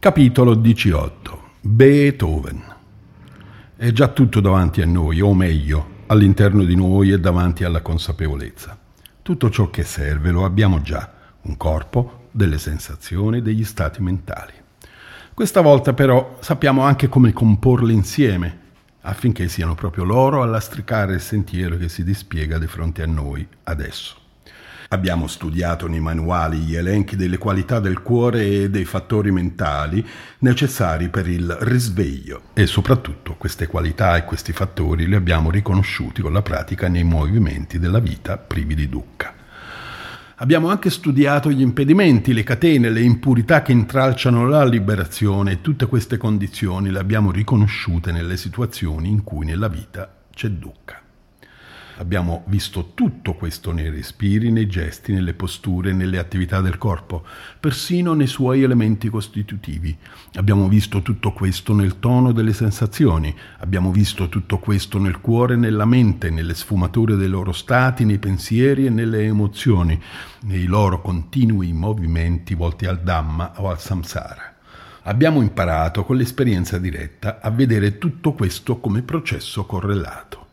Capitolo 18. Beethoven. È già tutto davanti a noi, o meglio, all'interno di noi e davanti alla consapevolezza. Tutto ciò che serve lo abbiamo già, un corpo, delle sensazioni, degli stati mentali. Questa volta però sappiamo anche come comporle insieme, affinché siano proprio loro a lastricare il sentiero che si dispiega di fronte a noi adesso. Abbiamo studiato nei manuali gli elenchi delle qualità del cuore e dei fattori mentali necessari per il risveglio e soprattutto queste qualità e questi fattori li abbiamo riconosciuti con la pratica nei movimenti della vita privi di dukkha. Abbiamo anche studiato gli impedimenti, le catene, le impurità che intralciano la liberazione e tutte queste condizioni le abbiamo riconosciute nelle situazioni in cui nella vita c'è dukkha. Abbiamo visto tutto questo nei respiri, nei gesti, nelle posture, nelle attività del corpo, persino nei suoi elementi costitutivi. Abbiamo visto tutto questo nel tono delle sensazioni, abbiamo visto tutto questo nel cuore e nella mente, nelle sfumature dei loro stati, nei pensieri e nelle emozioni, nei loro continui movimenti volti al Dhamma o al Samsara. Abbiamo imparato con l'esperienza diretta a vedere tutto questo come processo correlato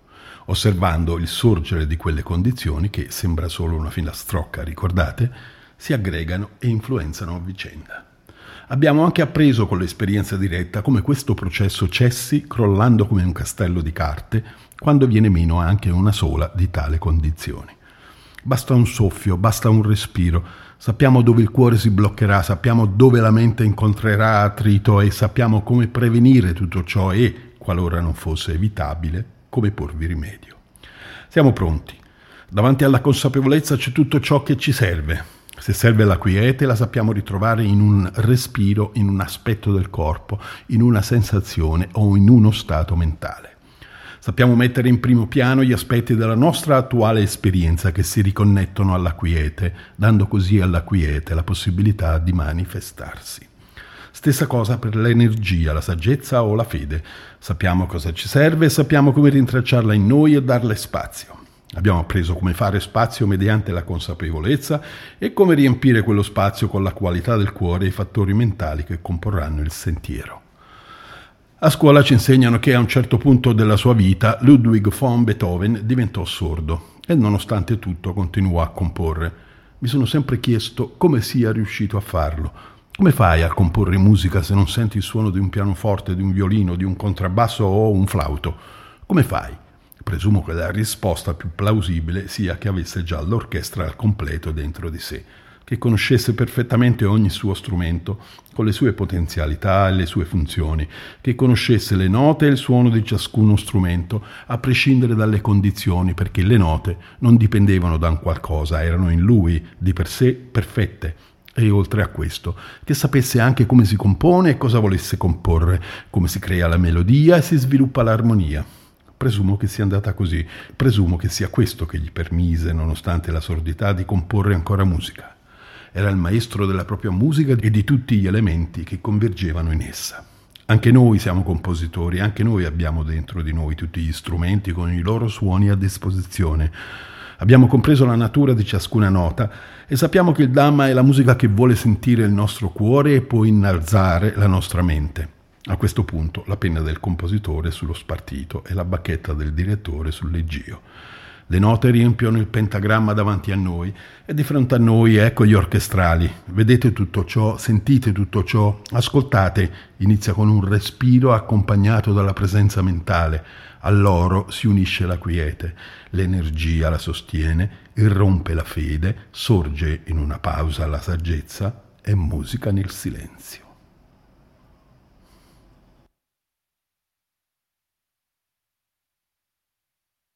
osservando il sorgere di quelle condizioni che sembra solo una filastrocca, ricordate, si aggregano e influenzano a vicenda. Abbiamo anche appreso con l'esperienza diretta come questo processo cessi crollando come un castello di carte quando viene meno anche una sola di tale condizioni. Basta un soffio, basta un respiro, sappiamo dove il cuore si bloccherà, sappiamo dove la mente incontrerà attrito e sappiamo come prevenire tutto ciò e, qualora non fosse evitabile, come porvi rimedio. Siamo pronti. Davanti alla consapevolezza c'è tutto ciò che ci serve. Se serve la quiete la sappiamo ritrovare in un respiro, in un aspetto del corpo, in una sensazione o in uno stato mentale. Sappiamo mettere in primo piano gli aspetti della nostra attuale esperienza che si riconnettono alla quiete, dando così alla quiete la possibilità di manifestarsi. Stessa cosa per l'energia, la saggezza o la fede. Sappiamo cosa ci serve e sappiamo come rintracciarla in noi e darle spazio. Abbiamo appreso come fare spazio mediante la consapevolezza e come riempire quello spazio con la qualità del cuore e i fattori mentali che comporranno il sentiero. A scuola ci insegnano che a un certo punto della sua vita Ludwig von Beethoven diventò sordo e nonostante tutto continuò a comporre. Mi sono sempre chiesto come sia riuscito a farlo come fai a comporre musica se non senti il suono di un pianoforte, di un violino, di un contrabbasso o un flauto? Come fai? Presumo che la risposta più plausibile sia che avesse già l'orchestra al completo dentro di sé, che conoscesse perfettamente ogni suo strumento, con le sue potenzialità e le sue funzioni, che conoscesse le note e il suono di ciascuno strumento, a prescindere dalle condizioni, perché le note non dipendevano da un qualcosa, erano in lui, di per sé, perfette e oltre a questo, che sapesse anche come si compone e cosa volesse comporre, come si crea la melodia e si sviluppa l'armonia. Presumo che sia andata così, presumo che sia questo che gli permise, nonostante la sordità, di comporre ancora musica. Era il maestro della propria musica e di tutti gli elementi che convergevano in essa. Anche noi siamo compositori, anche noi abbiamo dentro di noi tutti gli strumenti con i loro suoni a disposizione Abbiamo compreso la natura di ciascuna nota e sappiamo che il Dhamma è la musica che vuole sentire il nostro cuore e può innalzare la nostra mente. A questo punto la penna del compositore sullo spartito e la bacchetta del direttore sul leggio. Le note riempiono il pentagramma davanti a noi e di fronte a noi ecco gli orchestrali. Vedete tutto ciò, sentite tutto ciò, ascoltate. Inizia con un respiro accompagnato dalla presenza mentale. A loro si unisce la quiete, l'energia la sostiene, irrompe la fede, sorge in una pausa la saggezza e musica nel silenzio.